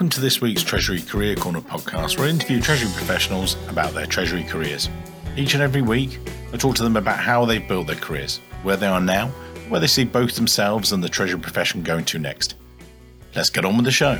Welcome to this week's Treasury Career Corner podcast, where I interview Treasury professionals about their Treasury careers. Each and every week, I talk to them about how they've built their careers, where they are now, where they see both themselves and the Treasury profession going to next. Let's get on with the show.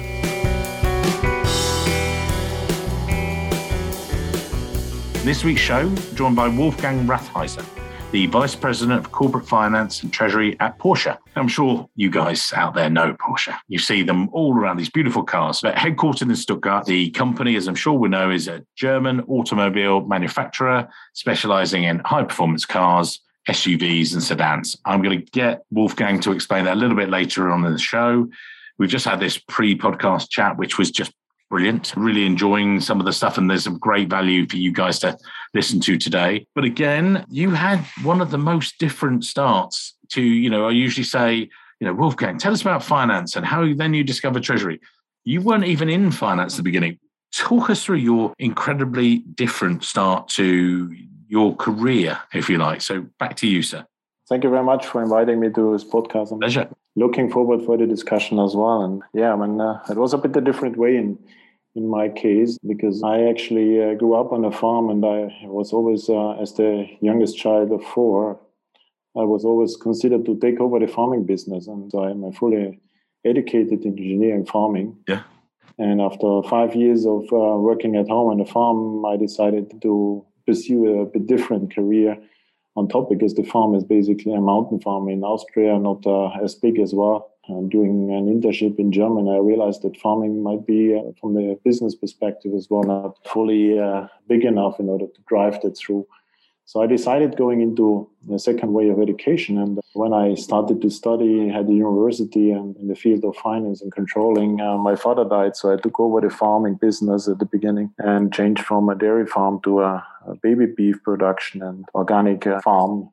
This week's show, joined by Wolfgang Rathheiser, the Vice President of Corporate Finance and Treasury at Porsche. I'm sure you guys out there know Porsche. You see them all around these beautiful cars. But headquartered in Stuttgart, the company, as I'm sure we know, is a German automobile manufacturer specializing in high performance cars. SUVs and sedans. I'm going to get Wolfgang to explain that a little bit later on in the show. We've just had this pre podcast chat, which was just brilliant. Really enjoying some of the stuff, and there's some great value for you guys to listen to today. But again, you had one of the most different starts to, you know, I usually say, you know, Wolfgang, tell us about finance and how then you discovered treasury. You weren't even in finance at the beginning. Talk us through your incredibly different start to your career, if you like. So back to you, sir. Thank you very much for inviting me to this podcast. I'm Pleasure. Looking forward for the discussion as well. And yeah, I mean, uh, it was a bit a different way in in my case because I actually uh, grew up on a farm and I was always, uh, as the youngest child of four, I was always considered to take over the farming business. And so I'm a fully educated engineer in farming. Yeah. And after five years of uh, working at home on a farm, I decided to pursue a bit different career on top because the farm is basically a mountain farm in Austria, not uh, as big as well doing an internship in Germany, I realized that farming might be, uh, from the business perspective as well, not fully uh, big enough in order to drive that through. So I decided going into the second way of education. And when I started to study at the university and in the field of finance and controlling, uh, my father died. So I took over the farming business at the beginning and changed from a dairy farm to a, a baby beef production and organic uh, farm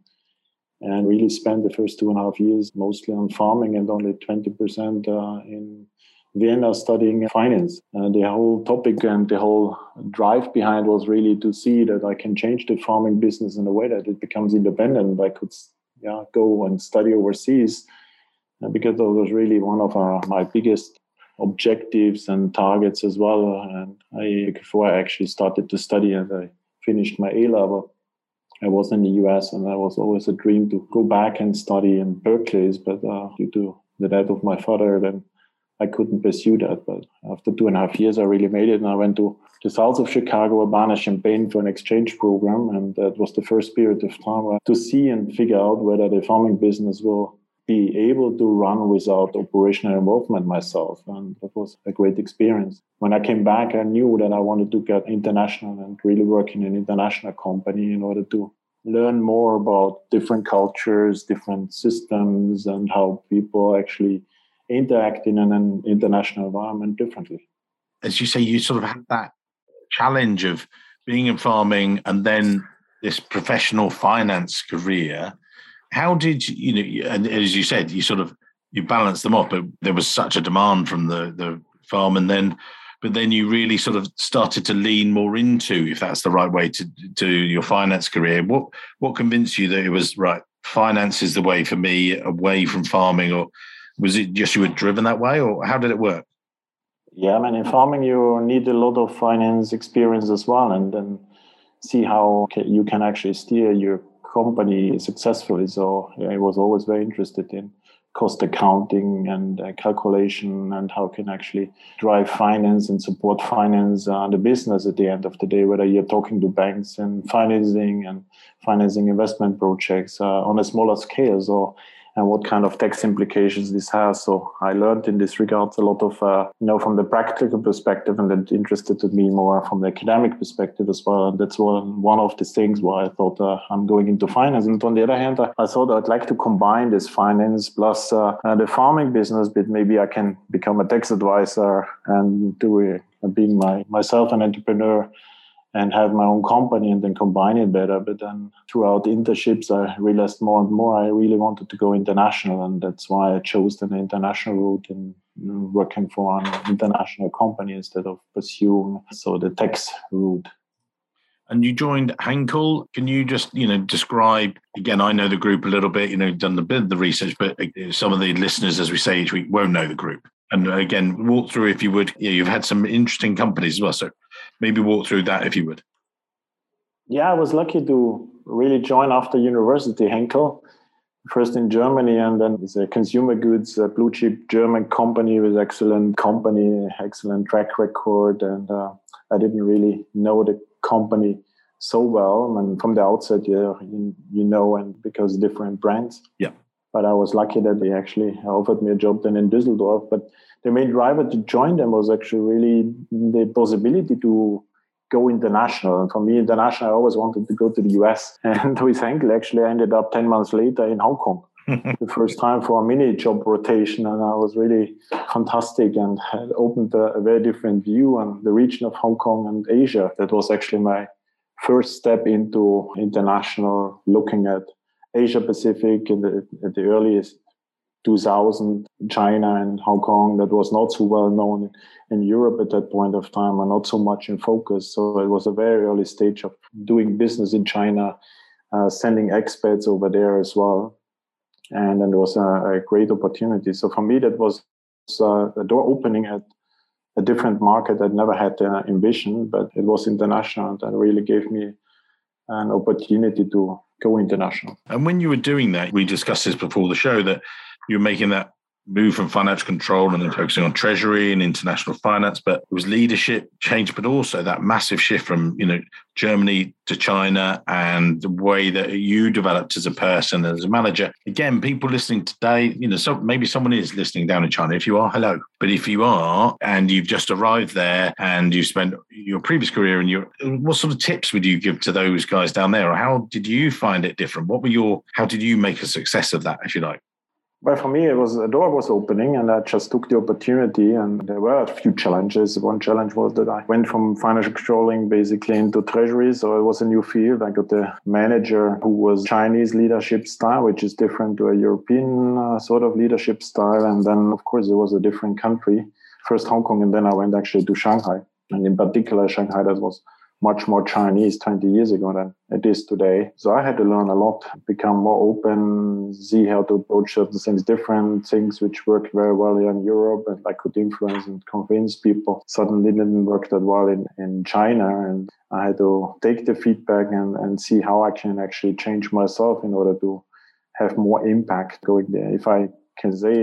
and really spent the first two and a half years mostly on farming and only 20% uh, in Vienna studying finance. Uh, the whole topic and the whole drive behind was really to see that I can change the farming business in a way that it becomes independent. I could yeah, go and study overseas uh, because that was really one of our, my biggest objectives and targets as well. And I, before I actually started to study and I finished my A level, I was in the US and that was always a dream to go back and study in Berkeley, but uh, due to the death of my father, then I couldn't pursue that. But after two and a half years, I really made it and I went to the south of Chicago, Urbana, Champaign for an exchange program. And that was the first period of time to see and figure out whether the farming business will be able to run without operational involvement myself. And that was a great experience. When I came back, I knew that I wanted to get international and really work in an international company in order to learn more about different cultures, different systems, and how people actually interact in an international environment differently. As you say, you sort of had that challenge of being in farming and then this professional finance career how did you, know? And as you said, you sort of you balanced them off, but there was such a demand from the the farm, and then but then you really sort of started to lean more into, if that's the right way to do your finance career. What what convinced you that it was right? Finance is the way for me, away from farming, or was it just you were driven that way, or how did it work? Yeah, I mean, in farming you need a lot of finance experience as well, and then see how you can actually steer your company successfully. So yeah, I was always very interested in cost accounting and uh, calculation and how can actually drive finance and support finance uh, the business at the end of the day whether you're talking to banks and financing and financing investment projects uh, on a smaller scale so and what kind of tax implications this has. So I learned in this regard a lot of, uh, you know, from the practical perspective, and that interested me more from the academic perspective as well. And that's one one of the things why I thought uh, I'm going into finance. And on the other hand, I, I thought I'd like to combine this finance plus uh, the farming business, but maybe I can become a tax advisor and do it, being my myself an entrepreneur and have my own company and then combine it better. But then throughout internships, I realized more and more I really wanted to go international, and that's why I chose an international route and working for an international company instead of pursuing so the tax route. And you joined Henkel. Can you just, you know, describe again? I know the group a little bit. You know, done the bit the research, but uh, some of the listeners, as we say each week, won't know the group. And again, walk through if you would. Yeah, you've had some interesting companies as well. So maybe walk through that if you would. Yeah, I was lucky to really join after university Henkel, first in Germany, and then it's a consumer goods a blue chip German company with excellent company, excellent track record, and uh, I didn't really know the company so well. And from the outset, yeah, you, you know, and because different brands. Yeah. But I was lucky that they actually offered me a job then in Düsseldorf. But the main driver to join them was actually really the possibility to go international. And for me, international, I always wanted to go to the US. And with Henkel, actually, I ended up 10 months later in Hong Kong. the first time for a mini job rotation, and I was really fantastic and had opened a, a, very different view on the region of Hong Kong and Asia. That was actually my first step into international, looking at Asia Pacific in the, at the earliest 2000, China and Hong Kong, that was not so well known in Europe at that point of time and not so much in focus. So it was a very early stage of doing business in China, uh, sending expats over there as well. And it was a, a great opportunity. So for me, that was uh, a door opening at a different market I'd never had uh, envisioned, but it was international and that really gave me an opportunity to go international. And when you were doing that, we discussed this before the show that you're making that move from financial control and then focusing on treasury and international finance but it was leadership change but also that massive shift from you know germany to china and the way that you developed as a person as a manager? Again people listening today you know so maybe someone is listening down in china. If you are hello. But if you are and you've just arrived there and you spent your previous career and your what sort of tips would you give to those guys down there? Or how did you find it different? What were your how did you make a success of that if you like well, for me, it was a door was opening, and I just took the opportunity. And there were a few challenges. One challenge was that I went from financial controlling basically into treasury, so it was a new field. I got a manager who was Chinese leadership style, which is different to a European uh, sort of leadership style. And then, of course, it was a different country. First Hong Kong, and then I went actually to Shanghai, and in particular Shanghai. That was much more Chinese 20 years ago than it is today. So I had to learn a lot, become more open, see how to approach certain things different, things which worked very well here in Europe and I could influence and convince people suddenly didn't work that well in, in China. And I had to take the feedback and, and see how I can actually change myself in order to have more impact going there. If I can say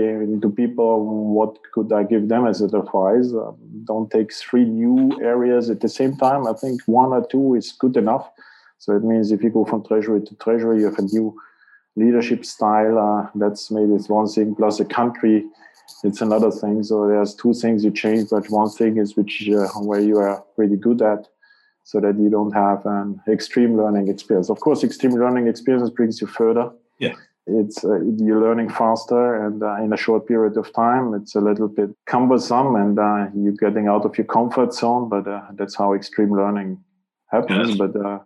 to people what could I give them as advice. Uh, don't take three new areas at the same time. I think one or two is good enough. So it means if you go from treasury to treasury, you have a new leadership style. Uh, that's maybe it's one thing. Plus a country, it's another thing. So there's two things you change, but one thing is which uh, where you are really good at, so that you don't have an extreme learning experience. Of course, extreme learning experience brings you further. Yeah it's uh, you're learning faster and uh, in a short period of time it's a little bit cumbersome and uh, you're getting out of your comfort zone but uh, that's how extreme learning happens. Yes. but uh,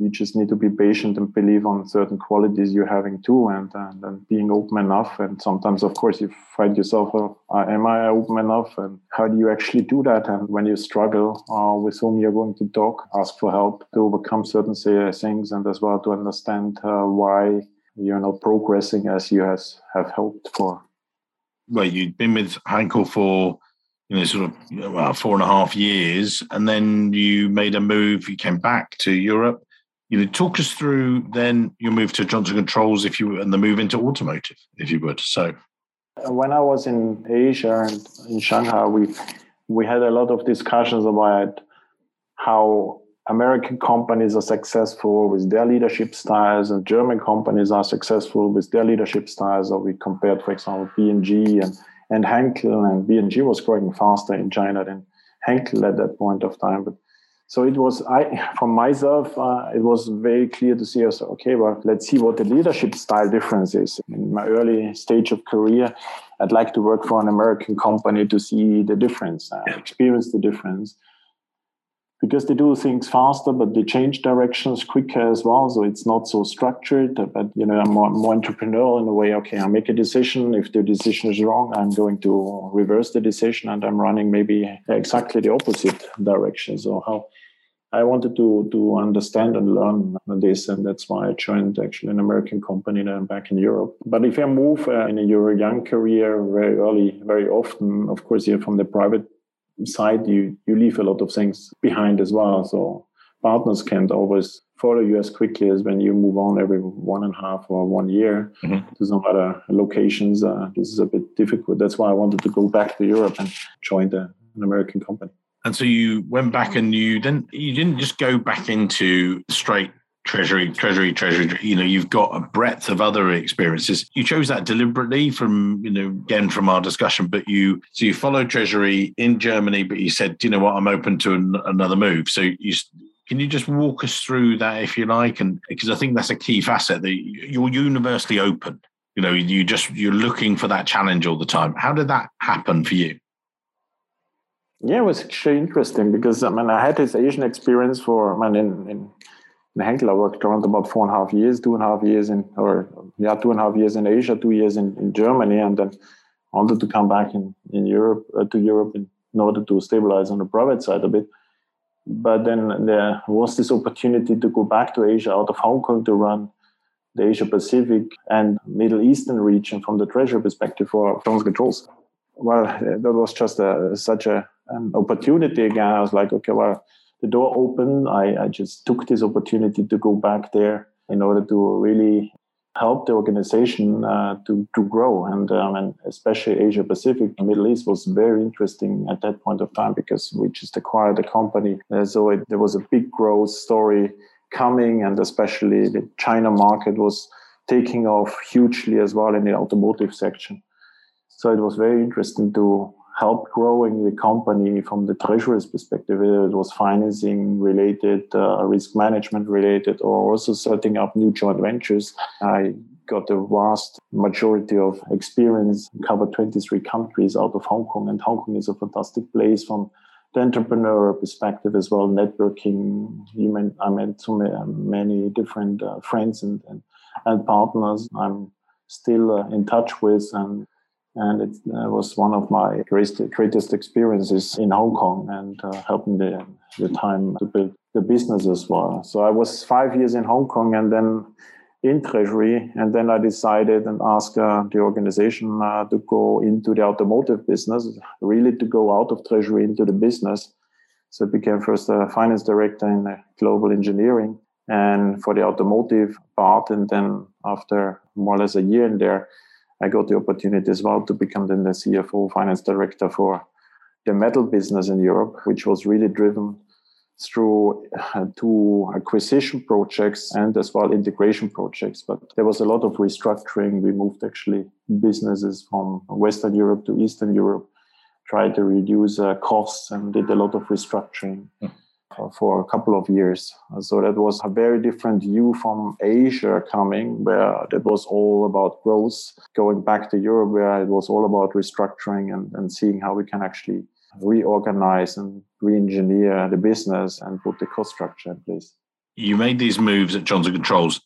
you just need to be patient and believe on certain qualities you're having too and, and, and being open enough. And sometimes of course you find yourself well, uh, am i open enough? And how do you actually do that? And when you struggle with whom you're going to talk ask for help to overcome certain things and as well to understand why you're not progressing as you has have hoped for. Well, you'd been with Henkel for you know sort of well, four and a half years, and then you made a move. You came back to Europe. You know, talk us through then your move to Johnson Controls, if you and the move into automotive, if you would. So, when I was in Asia and in Shanghai, we we had a lot of discussions about how American companies are successful with their leadership styles, and German companies are successful with their leadership styles. Or we compared, for example, P&G and and Henkel, and P&G was growing faster in China than Henkel at that point of time. But so it was, I for myself, uh, it was very clear to see us. Okay, well, let's see what the leadership style difference is. In my early stage of career, I'd like to work for an American company to see the difference, uh, experience the difference because they do things faster, but they change directions quicker as well. So it's not so structured, but you know, I'm more, more entrepreneurial in a way. Okay, I make a decision. If the decision is wrong, I'm going to reverse the decision, and I'm running maybe exactly the opposite direction. So how I wanted to to understand and learn this, and that's why I joined actually an American company then back in Europe. But if I move uh, in your young career very early, very often, of course, you're from the private side, you you leave a lot of things behind as well. So partners can't always follow you as quickly as when you move on every one and a half or one year mm-hmm. to some other locations. Uh, this is a bit difficult. That's why I wanted to go back to Europe and join the, an American company. And so you went back and you didn't you didn't just go back into straight treasury, treasury, treasury. You know, you've got a breadth of other experiences. You chose that deliberately from, you know, again from our discussion. But you so you followed treasury in Germany, but you said, you know what, I'm open to an, another move. So you can you just walk us through that if you like? And because I think that's a key facet that you're universally open. You know, you just you're looking for that challenge all the time. How did that happen for you? Yeah, it was actually interesting because I mean I had this Asian experience for I mean in, in in Henkel I worked around about four and a half years, two and a half years in or yeah, two and a half years in Asia, two years in, in Germany, and then wanted to come back in, in Europe uh, to Europe in, in order to stabilize on the private side a bit. But then there was this opportunity to go back to Asia out of Hong Kong to run the Asia Pacific and Middle Eastern region from the treasury perspective for Johnson Controls. Well, that was just a, such a, an opportunity again. I was like, okay, well, the door opened. I, I just took this opportunity to go back there in order to really help the organization uh, to, to grow. And, um, and especially Asia Pacific, Middle East was very interesting at that point of time because we just acquired the company. Uh, so it, there was a big growth story coming, and especially the China market was taking off hugely as well in the automotive section. So it was very interesting to help growing the company from the treasury's perspective. whether It was financing related, uh, risk management related, or also setting up new joint ventures. I got a vast majority of experience, covered 23 countries out of Hong Kong, and Hong Kong is a fantastic place from the entrepreneur perspective as well, networking. You mean, I met so many different uh, friends and, and, and partners I'm still uh, in touch with and and it uh, was one of my greatest, greatest experiences in Hong Kong and uh, helping the, the time to build the business as well. So I was five years in Hong Kong and then in Treasury, and then I decided and asked uh, the organization uh, to go into the automotive business, really to go out of Treasury into the business. So I became first a finance director in global engineering and for the automotive part, and then after more or less a year in there, I got the opportunity as well to become then the CFO, finance director for the metal business in Europe, which was really driven through uh, two acquisition projects and as well integration projects. But there was a lot of restructuring. We moved actually businesses from Western Europe to Eastern Europe, tried to reduce uh, costs and did a lot of restructuring. Mm for a couple of years. So that was a very different view from Asia coming, where it was all about growth, going back to Europe, where it was all about restructuring and, and seeing how we can actually reorganize and re-engineer the business and put the cost structure in place. You made these moves at Johnson Controls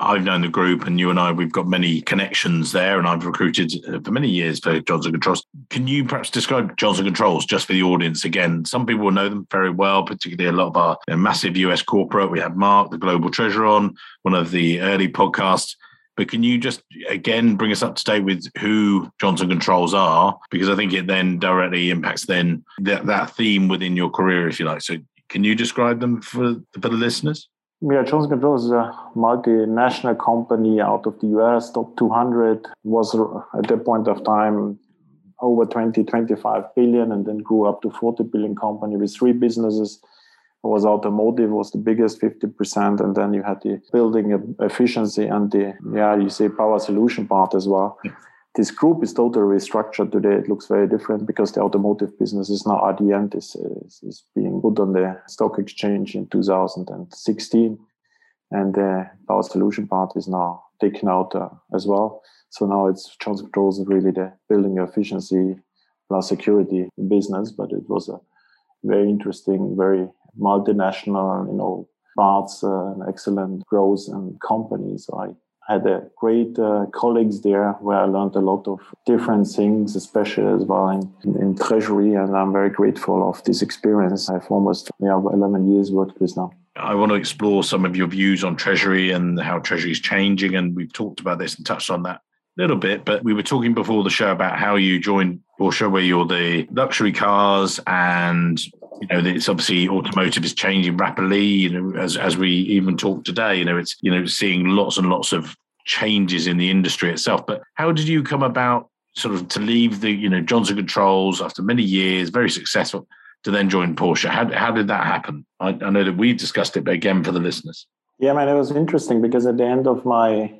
I've known the group, and you and I, we've got many connections there, and I've recruited uh, for many years for Johnson Controls. Can you perhaps describe Johnson Controls just for the audience again? Some people will know them very well, particularly a lot of our massive US corporate. We had Mark, the global treasurer, on one of the early podcasts. But can you just again bring us up to date with who Johnson Controls are? Because I think it then directly impacts then that, that theme within your career, if you like. So can you describe them for, for the listeners? Yeah, Johnson Controls is a multinational company out of the US, top 200, was at that point of time over 20, 25 billion, and then grew up to 40 billion company with three businesses. It was automotive was the biggest 50%, and then you had the building efficiency and the, yeah, you say power solution part as well. This group is totally restructured today. It looks very different because the automotive business is now Adient is, is, is being put on the stock exchange in 2016. And the power solution part is now taken out uh, as well. So now it's Johnson Controls really the building efficiency plus security business, but it was a very interesting, very multinational, you know, parts, uh, excellent growth and company. So I had a great uh, colleagues there where I learned a lot of different things, especially as well in, in, treasury. And I'm very grateful of this experience. I've almost yeah, 11 years worked with now. I want to explore some of your views on treasury and how treasury is changing. And we've talked about this and touched on that a little bit, but we were talking before the show about how you joined Porsche, where you're the luxury cars and you know, it's obviously automotive is changing rapidly. You know, as as we even talk today, you know, it's you know seeing lots and lots of changes in the industry itself. But how did you come about sort of to leave the you know Johnson Controls after many years, very successful, to then join Porsche? How how did that happen? I, I know that we discussed it, but again for the listeners. Yeah, man, it was interesting because at the end of my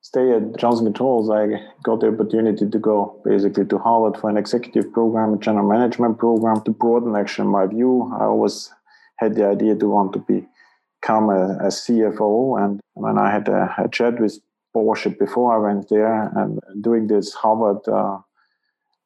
stay at Johnson Controls, I got the opportunity to go basically to Harvard for an executive program, a general management program to broaden actually my view. I always had the idea to want to become a, a CFO. And when I had a, a, chat with Porsche before I went there and doing this Harvard uh,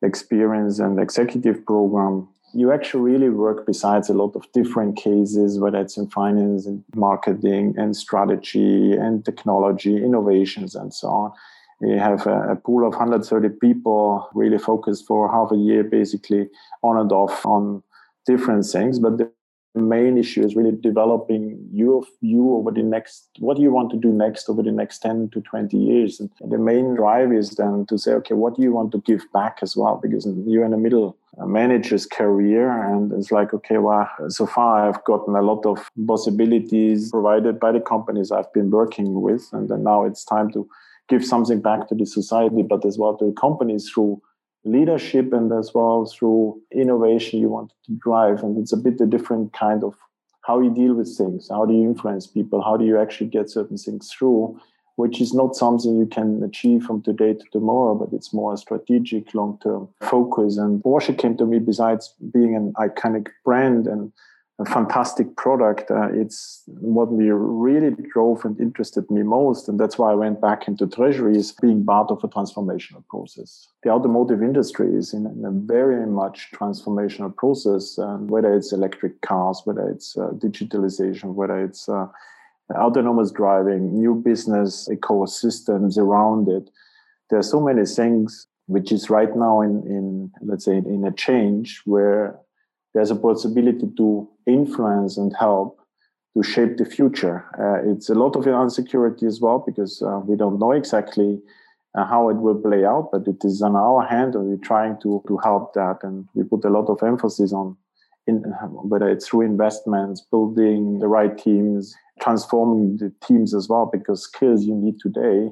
experience and executive program, you actually really work besides a lot of different cases, whether it's in finance and marketing and strategy and technology, innovations, and so on. You have a, pool of 130 people really focused for half a year, basically on and off on different things. But the main issue is really developing your view over the next what do you want to do next over the next 10 to 20 years and the main drive is then to say okay what do you want to give back as well because you're in the middle Uh, manager's career and it's like okay well so far i've gotten a lot of possibilities provided by the companies i've been working with and then now it's time to give something back to the society but as well to the companies through leadership and as well through innovation you want to drive. And it's a bit a different kind of how you deal with things. How do you influence people? How do you actually get certain things through? Which is not something you can achieve from today to tomorrow, but it's more a strategic long term focus. And Porsche came to me besides being an iconic brand and a fantastic product. Uh, it's what we really drove and interested me most. And that's why I went back into treasuries being part of a transformational process. The automotive industry is in, in a very much transformational process, and whether it's electric cars, whether it's uh, digitalization, whether it's uh, autonomous driving, new business ecosystems around it. There are so many things which is right now in, in let's say in a change where there's a possibility to influence and help to shape the future. Uh, it's a lot of insecurity as well because uh, we don't know exactly uh, how it will play out, but it is on our hand, and we're trying to to help that. And we put a lot of emphasis on in, whether it's through investments, building the right teams, transforming the teams as well, because skills you need today.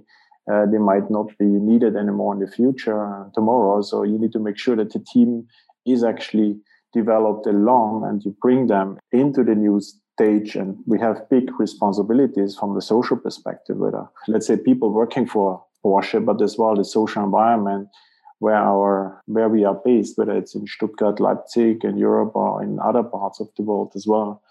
Uh, they might not be needed anymore in the future uh, tomorrow. So you need to make sure that the team is actually developed along and you bring them into the new stage and we have big responsibilities from the social perspective whether let's say people working for Porsche but as well the social environment where our where we are based whether it's in Stuttgart Leipzig in Europe or in other parts of the world as well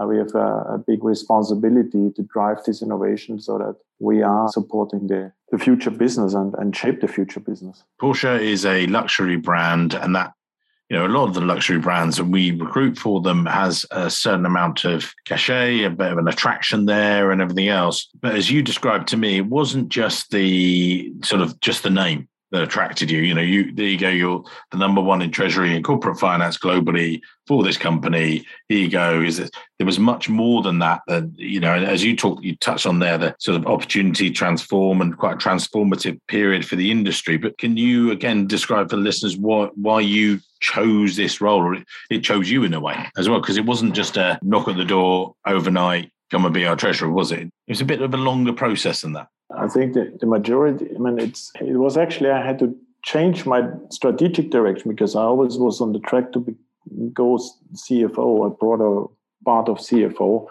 uh, we have a, a, big responsibility to drive this innovation so that we are supporting the, the future business and, and shape the future business. Porsche is a luxury brand, and that you know, a lot of the luxury brands and we recruit for them has a certain amount of cachet, a bit of an attraction there and everything else. But as you described to me, it wasn't just the sort of just the name that attracted you. You know, you there you go, you're the number one in treasury and corporate finance globally for this company. Here you go. Is it, there was much more than that. That you know, as you talked, you touched on there the sort of opportunity transform and quite a transformative period for the industry. But can you again describe for the listeners why why you chose this role, or it, it chose you in a way as well? Because it wasn't just a knock at the door overnight, come and be our treasurer, was it? It was a bit of a longer process than that. I think the, the majority, I mean, it's it was actually I had to change my strategic direction because I always was on the track to be, go CFO, a broader part of CFO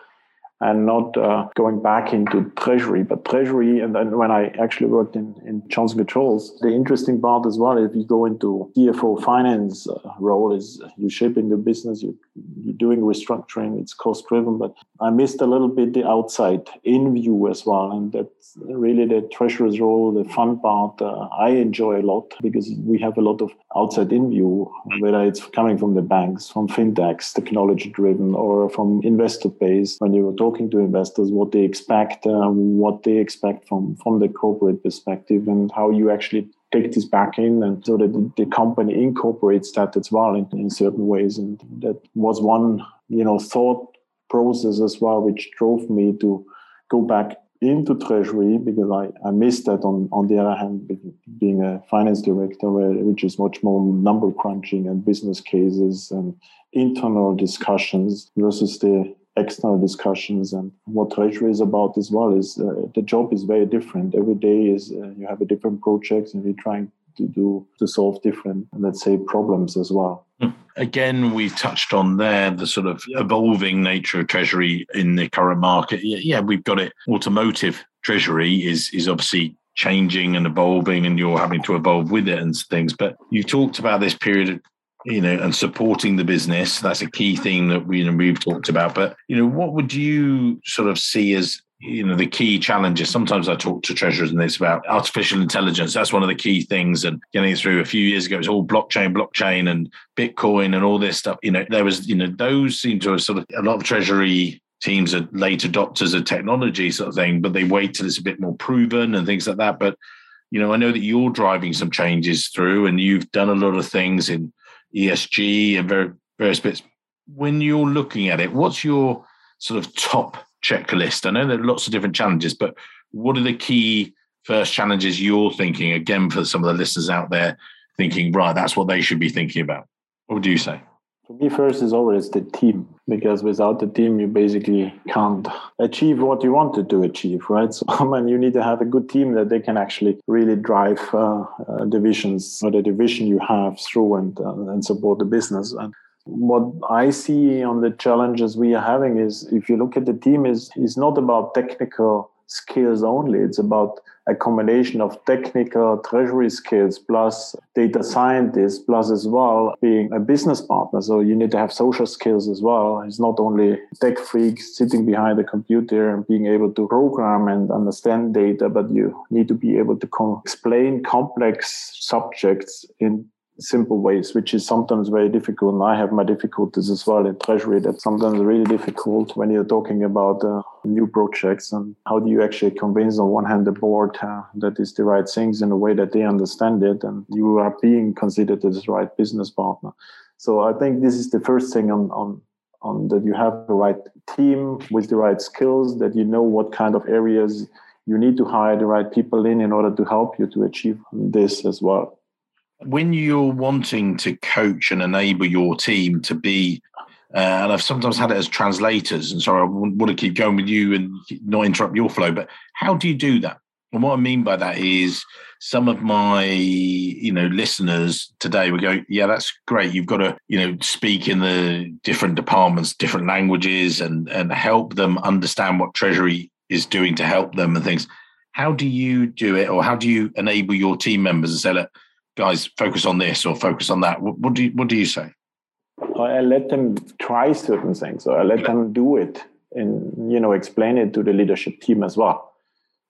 and not uh, going back into treasury. But treasury, and then when I actually worked in, in Johnson Controls, the interesting part as well, if you go into CFO finance uh, role, is you're shaping the business, you, you're doing restructuring, it's cost driven. But I missed a little bit the outside in view as well. And that's really the treasurer's role, the fun part. Uh, I enjoy a lot because we have a lot of outside in view, whether it's coming from the banks, from fintechs, technology driven, or from investor base. When you were talking talking to investors, what they expect, uh, what they expect from from the corporate perspective, and how you actually take this back in, and so that the, company incorporates that as well in, in certain ways. And that was one, you know, thought process as well, which drove me to go back into treasury because I, I missed that on, on the other hand being a finance director which is much more number crunching and business cases and internal discussions versus the external discussions and what treasury is about as well is uh, the job is very different. Every day is uh, you have a different project and you're trying to do to solve different let's say problems as well. Again we've touched on there the sort of evolving nature of treasury in the current market. Yeah, yeah we've got it. Automotive treasury is is obviously changing and evolving and you're having to evolve with it and things. But you talked about this period you know, and supporting the business. That's a key thing that we, you know, we've talked about. But, you know, what would you sort of see as, you know, the key challenges? Sometimes I talk to treasurers and it's about artificial intelligence. That's one of the key things. And getting through a few years ago, it was all blockchain, blockchain and Bitcoin and all this stuff. You know, there was, you know, those seem to have sort of a lot of treasury teams are late adopters of technology sort of thing, but they wait till it's a bit more proven and things like that. But, you know, I know that you're driving some changes through and you've done a lot of things in ESG and various bits. When you're looking at it, what's your sort of top checklist? I know there are lots of different challenges, but what are the key first challenges you're thinking? Again, for some of the listeners out there thinking, right, that's what they should be thinking about. What would you say? For me, first is always the team, because without the team, you basically can't achieve what you wanted to achieve, right? So, I mean, you need to have a good team that they can actually really drive uh, uh, divisions or the division you have through and, uh, and support the business. And what I see on the challenges we are having is if you look at the team, is is not about technical skills only. It's about a combination of technical treasury skills plus data scientists plus as well being a business partner. So you need to have social skills as well. It's not only tech freaks sitting behind a computer and being able to program and understand data, but you need to be able to com- explain complex subjects in simple ways, which is sometimes very difficult. And I have my difficulties as well in treasury. That's sometimes really difficult when you're talking about uh, new projects and how do you actually convince on one hand the board uh, that is the right things in a way that they understand it and you are being considered as the right business partner. So I think this is the first thing on, on on that you have the right team with the right skills, that you know what kind of areas you need to hire the right people in in order to help you to achieve this as well when you're wanting to coach and enable your team to be uh, and I've sometimes had it as translators. And sorry, I want to keep going with you and not interrupt your flow. But how do you do that? And what I mean by that is some of my, you know, listeners today will go, yeah, that's great. You've got to, you know, speak in the different departments, different languages, and and help them understand what Treasury is doing to help them and things. How do you do it, or how do you enable your team members and say, look, guys, focus on this or focus on that? What, what do you What do you say? I let them try certain things, or I let them do it, and you know, explain it to the leadership team as well,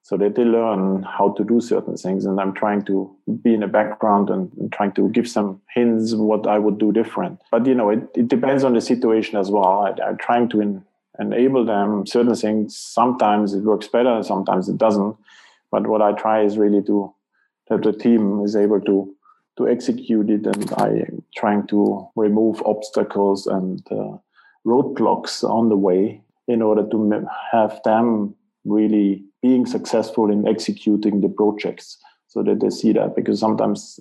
so that they learn how to do certain things. And I'm trying to be in the background and, and trying to give some hints what I would do different. But you know, it, it depends on the situation as well. I, am trying to in, enable them certain things. Sometimes it works better, sometimes it doesn't. But what I try is really to that the team is able to to execute it. And I am trying to remove obstacles and uh, roadblocks on the way in order to have them really being successful in executing the projects so that they see that. Because sometimes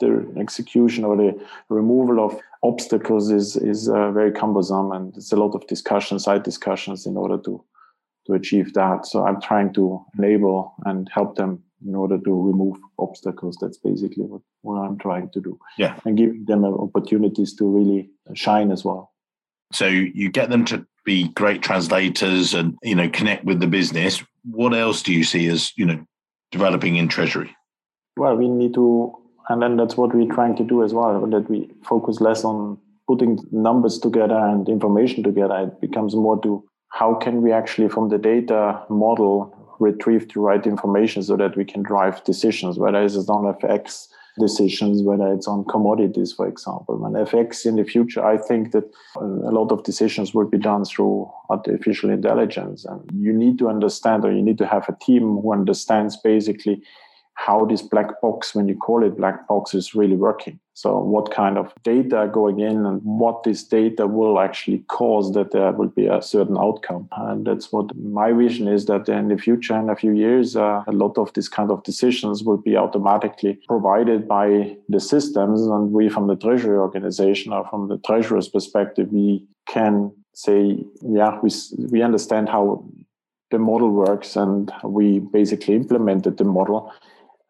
the execution or the removal of obstacles is is uh, very cumbersome and it's a lot of discussion side discussions in order to to achieve that. So i'm trying to enable and help them in order to remove obstacles. That's basically what, what I'm trying to do. Yeah. And giving them opportunities to really shine as well. So you get them to be great translators and, you know, connect with the business. What else do you see as, you know, developing in Treasury? Well, we need to, and then that's what we're trying to do as well, that we focus less on putting numbers together and information together. It becomes more to how can we actually, from the data model, retrieve the right information so that we can drive decisions, whether it's on FX decisions, whether it's on commodities, for example. And FX in the future, I think that a lot of decisions will be done through artificial intelligence. And you need to understand, or you need to have a team who understands basically how this black box, when you call it black box, is really working. So, what kind of data going in and what this data will actually cause that there will be a certain outcome. And that's what my vision is that in the future, in a few years, uh, a lot of these kind of decisions will be automatically provided by the systems. And we, from the Treasury organization or from the Treasurer's perspective, we can say, yeah, we, we understand how the model works and we basically implemented the model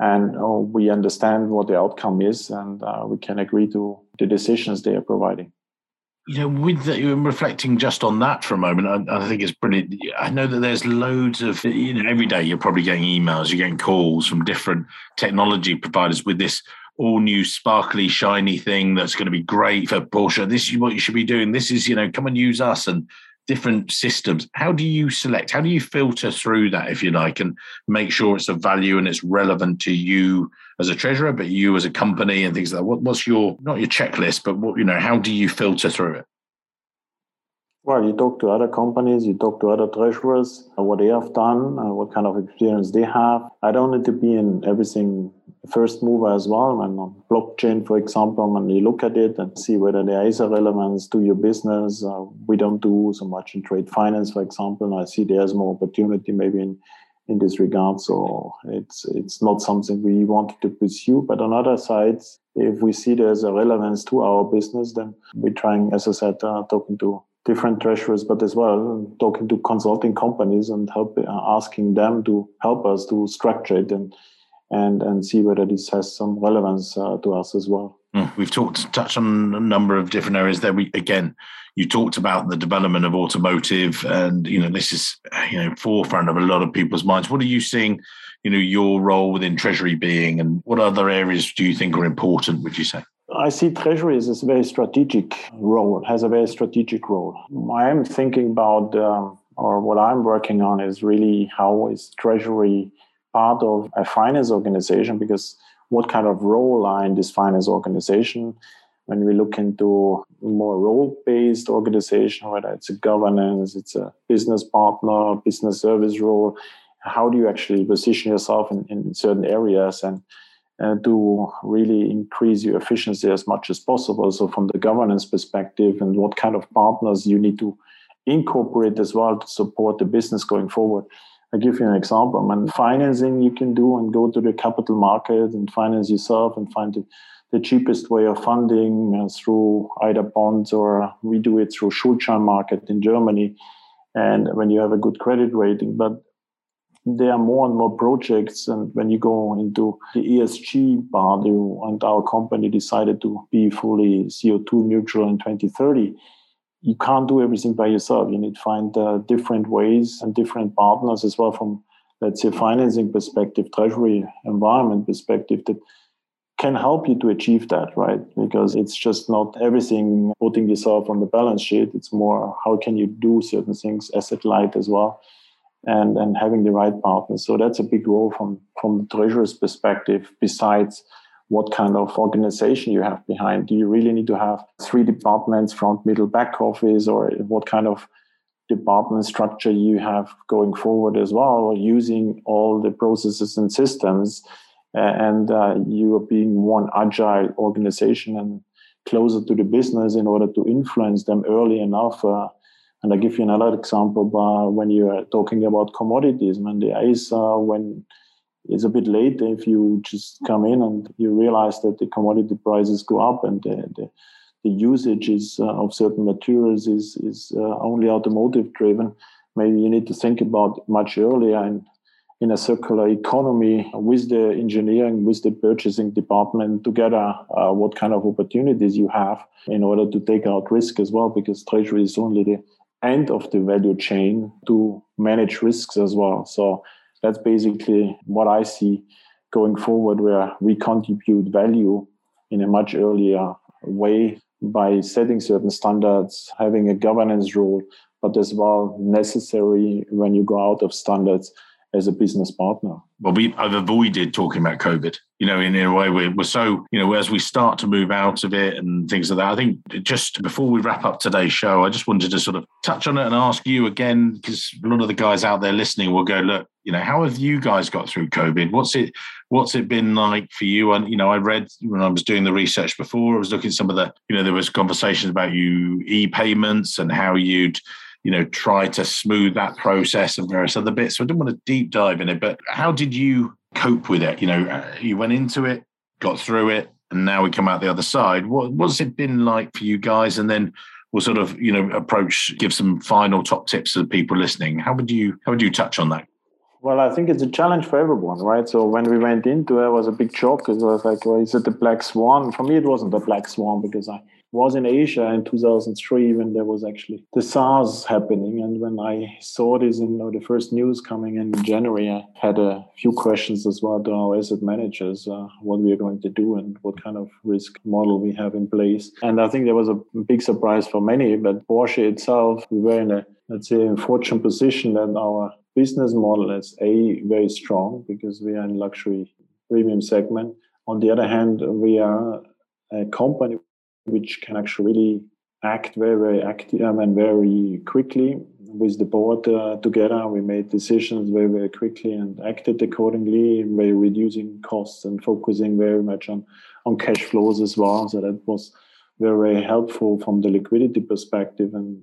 and uh, we understand what the outcome is and uh, we can agree to the decisions they are providing. You know with the, reflecting just on that for a moment I, I, think it's brilliant. I know that there's loads of you know every day you're probably getting emails you're getting calls from different technology providers with this all new sparkly shiny thing that's going to be great for porsche. This is what you should be doing. This is you know come and use us and different systems. How do you select? How do you filter through that, if you like, and make sure it's of value and it's relevant to you as a treasurer, but you as a company and things like that? What, what's your not your checklist, but what you know? How do you filter through it? Well, you talk to other companies, you talk to other treasurers, what they have done, uh, what kind of experience they have. I don't need to be in everything first mover as well. And on blockchain, for example, when you look at it and see whether there is a relevance to your business, uh, we don't do so much in trade finance, for example. And I see there's more opportunity maybe in in this regard. So it's it's not something we wanted to pursue. But on other sides, if we see there's a relevance to our business, then we're trying, as I said, uh, talking to different treasurers, but as well talking to consulting companies and help uh, asking them to help us to structure it and and and see whether this has some relevance uh, to us as well. Mm, we've talked touched on a number of different areas there. We again, you talked about the development of automotive, and you know this is you know forefront of a lot of people's minds. What are you seeing? You know your role within Treasury being, and what other areas do you think are important? Would you say? I see Treasury as a very strategic role, has a very strategic role. I am thinking about, um, or what I'm working on is really how is Treasury part of a finance organization? Because what kind of role are in this finance organization? When we look into more role based organization, whether it's a governance, it's a business partner, business service role, how do you actually position yourself in, in certain areas? And uh, to really increase your efficiency as much as possible. So, from the governance perspective, and what kind of partners you need to incorporate as well to support the business going forward. I give you an example. I mean, financing you can do and go to the capital market and finance yourself and find the, the cheapest way of funding uh, through either bonds or we do it through Schuldschein market in Germany. And when you have a good credit rating, but there are more and more projects. And when you go into the ESG part, you, and our company decided to be fully CO2 neutral in 2030, you can't do everything by yourself. You need to find uh, different ways and different partners as well from, let's say, financing perspective, treasury environment perspective that can help you to achieve that, right? Because it's just not everything putting yourself on the balance sheet. It's more how can you do certain things asset light as well and, and having the right partners. So that's a big role from, from the treasurer's perspective, besides what kind of organization you have behind. Do you really need to have three departments, front, middle, back office, or what kind of department structure you have going forward as well, or using all the processes and systems, and uh, you are being one agile organization and closer to the business in order to influence them early enough uh, and I give you another example uh, when you are talking about commodities. When the uh, when it's a bit late, if you just come in and you realize that the commodity prices go up and the, the, the usage is, uh, of certain materials is, is uh, only automotive driven, maybe you need to think about much earlier and in a circular economy with the engineering, with the purchasing department together, uh, what kind of opportunities you have in order to take out risk as well, because treasury is only the end of the value chain to manage risks as well. So that's basically what I see going forward, where we contribute value in a much earlier way by setting certain standards, having a governance role, but as well necessary when you go out of standards as a business partner. Well, we uh, I've avoided talking about COVID. You know, in, in a way, we're, we're so you know as we start to move out of it and things like that. I think just before we wrap up today's show, I just wanted to sort of touch on it and ask you again because a lot of the guys out there listening will go, look, you know, how have you guys got through COVID? What's it What's it been like for you? And you know, I read when I was doing the research before, I was looking at some of the, you know, there was conversations about you e-payments and how you'd you know, try to smooth that process and various other bits. So I didn't want to deep dive in it, but how did you cope with it? You know, uh, you went into it, got through it, and now we come out the other side. What what's it been like for you guys? And then we'll sort of, you know, approach, give some final top tips to the people listening. How would you how would you touch on that? Well, I think it's a challenge for everyone, right? So when we went into it, it was a big shock. Because it was like, well, is it the black swan? For me, it wasn't the black swan because I was in Asia in 2003 when there was actually the SARS happening. And when I saw this in you know, the first news coming in January, I had a few questions as well to our asset managers, uh, what we are going to do and what kind of risk model we have in place. And I think there was a big surprise for many, but Porsche itself, we were in a, let's say, fortunate position that our business model is a very strong because we are in luxury premium segment. On the other hand, we are a company which can actually really act very, very active um, and very quickly with the board uh, together. We made decisions very, very quickly and acted accordingly by reducing costs and focusing very much on, on cash flows as well. So that was very, very helpful from the liquidity perspective. And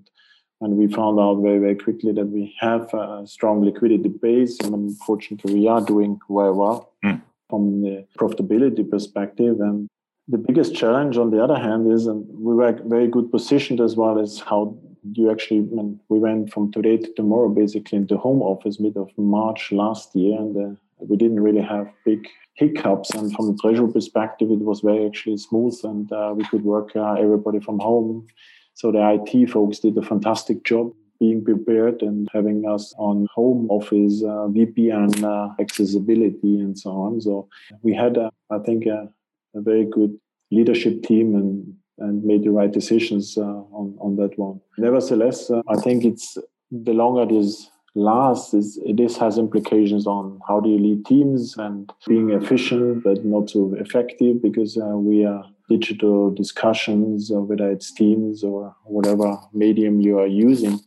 and we found out very, very quickly that we have a strong liquidity base. And unfortunately, we are doing very well mm. from the profitability perspective. And the biggest challenge, on the other hand, is, and we were very good positioned as well, as how you actually, mean, we went from today to tomorrow basically into home office mid of March last year. And uh, we didn't really have big hiccups. And from the treasury perspective, it was very actually smooth and uh, we could work uh, everybody from home so the IT folks did a fantastic job being prepared and having us on home office, uh, VPN uh, accessibility, and so on. So we had, I think, a, a, very good leadership team and and made the right decisions uh, on on that one. Nevertheless, uh, I think it's the longer this lasts, is this has implications on how do you lead teams and being efficient but not so effective because uh, we are digital discussions, or whether it's Teams or whatever medium you are using,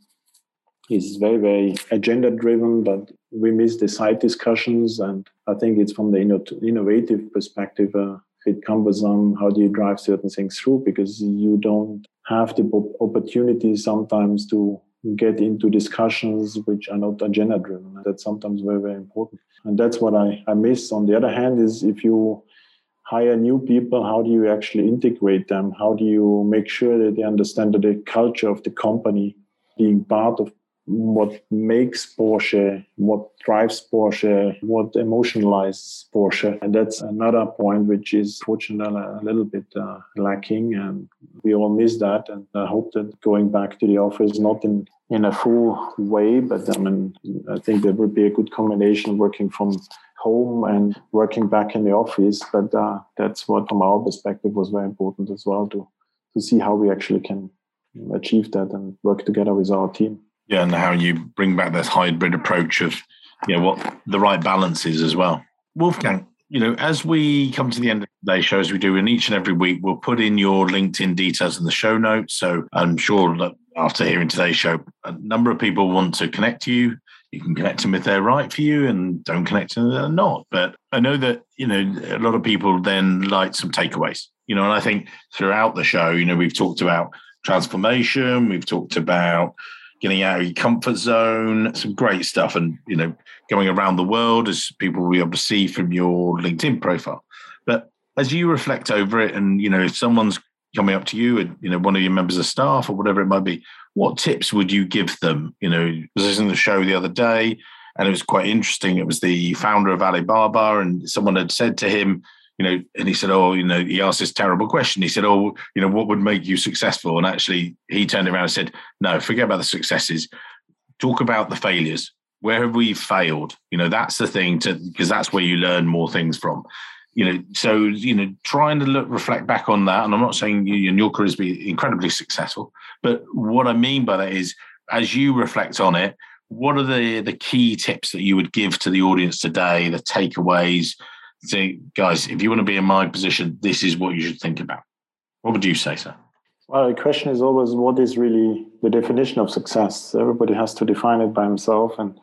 is very, very agenda driven, but we miss the side discussions. And I think it's from the innovative perspective a bit cumbersome. How do you drive certain things through? Because you don't have the opportunity sometimes to get into discussions which are not agenda driven. That's sometimes very, very important. And that's what I, I miss. On the other hand, is if you hire new people, how do you actually integrate them? How do you make sure that they understand the culture of the company, being part of what makes Porsche, what drives Porsche, what emotionalizes Porsche. And that's another point which is fortunately a little bit uh, lacking. And we all miss that. And I hope that going back to the office, not in, in a full way, but I mean, I think there would be a good combination working from home and working back in the office. But uh, that's what, from our perspective, was very important as well to to see how we actually can achieve that and work together with our team. Yeah, and how you bring back this hybrid approach of you know what the right balance is as well. Wolfgang, you know, as we come to the end of today's show, as we do in each and every week, we'll put in your LinkedIn details in the show notes. So I'm sure that after hearing today's show, a number of people want to connect to you, you can connect them if they're right for you and don't connect them if they're not. But I know that, you know, a lot of people then like some takeaways, you know, and I think throughout the show, you know, we've talked about transformation, we've talked about getting out of your comfort zone, some great stuff, and, you know, going around the world as people will be able to see from your LinkedIn profile. But as you reflect over it and, you know, if someone's coming up to you and, you know, one of your members of staff or whatever it might be, what tips would you give them? You know, I was in the show the other day and it was quite interesting. It was the founder of Alibaba, and someone had said to him, you know, and he said, Oh, you know, he asked this terrible question. He said, Oh, you know, what would make you successful? And actually, he turned around and said, No, forget about the successes. Talk about the failures. Where have we failed? You know, that's the thing to, because that's where you learn more things from you know, so you know, trying to look reflect back on that, and I'm not saying you and your career has been incredibly successful, but what I mean by that is, as you reflect on it, what are the the key tips that you would give to the audience today? The takeaways. Say, guys, if you want to be in my position, this is what you should think about. What would you say, sir? Well, the question is always what is really the definition of success? Everybody has to define it by himself and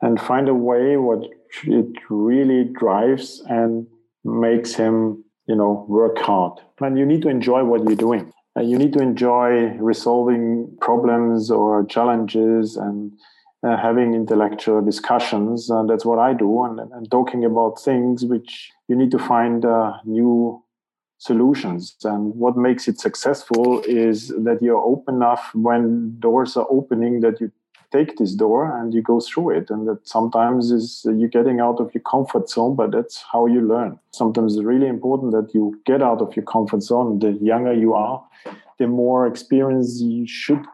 and find a way what it really drives and makes him, you know, work hard. And you need to enjoy what you're doing. And you need to enjoy resolving problems or challenges and uh, having intellectual discussions. And that's what I do. And, and talking about things which you need to find uh, new solutions. And what makes it successful is that you're open enough when doors are opening that you take this door and you go through it. And that sometimes is you're getting out of your comfort zone, but that's how you learn. Sometimes it's really important that you get out of your comfort zone. The younger you are, the more experience you should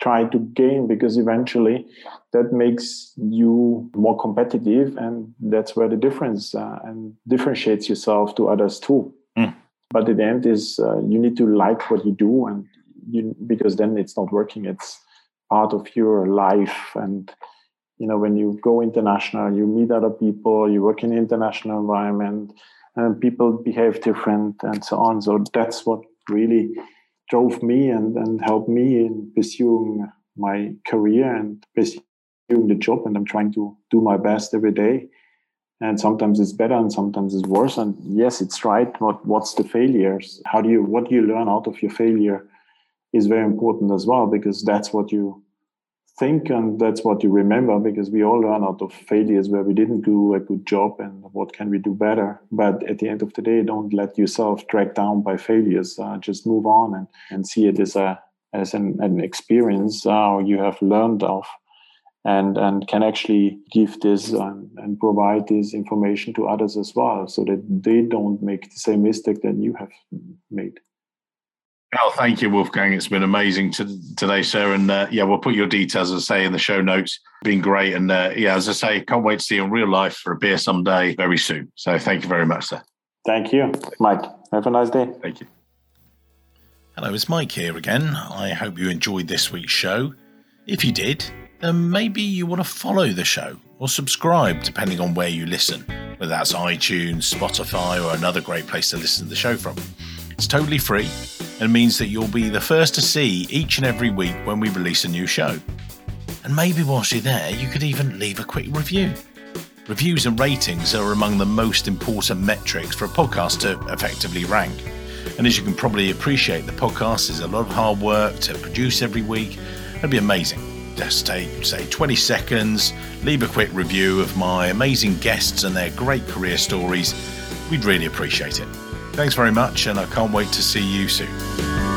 try to gain because eventually that makes you more competitive and that's where the difference uh, and differentiates yourself to others too. Mm. but at the end is uh, you need to like what you do and you because then it's not working. It's part of your life. And you know when you go international you meet other people you work in an international environment and people behave different and so on. So that's what really drove me and, and helped me in pursuing my career and pursuing the job. And I'm trying to do my best every day. And sometimes it's better and sometimes it's worse. And yes, it's right. What what's the failures? How do you what do you learn out of your failure is very important as well because that's what you think and that's what you remember because we all learn out of failures where we didn't do a good job and what can we do better? But at the end of the day don't let yourself drag down by failures. Uh, just move on and, and see it as a as an, an experience uh, you have learned of and and can actually give this and, and provide this information to others as well so that they don't make the same mistake that you have made Oh, thank you, Wolfgang. It's been amazing to, today, sir. And uh, yeah, we'll put your details, as I say, in the show notes. Been great. And uh, yeah, as I say, can't wait to see you in real life for a beer someday very soon. So thank you very much, sir. Thank you, Mike. Have a nice day. Thank you. Hello, it's Mike here again. I hope you enjoyed this week's show. If you did, then maybe you want to follow the show or subscribe, depending on where you listen, whether that's iTunes, Spotify, or another great place to listen to the show from. It's totally free and means that you'll be the first to see each and every week when we release a new show. And maybe whilst you're there, you could even leave a quick review. Reviews and ratings are among the most important metrics for a podcast to effectively rank. And as you can probably appreciate, the podcast is a lot of hard work to produce every week. It'd be amazing. Just take, say, 20 seconds, leave a quick review of my amazing guests and their great career stories. We'd really appreciate it. Thanks very much, and I can't wait to see you soon.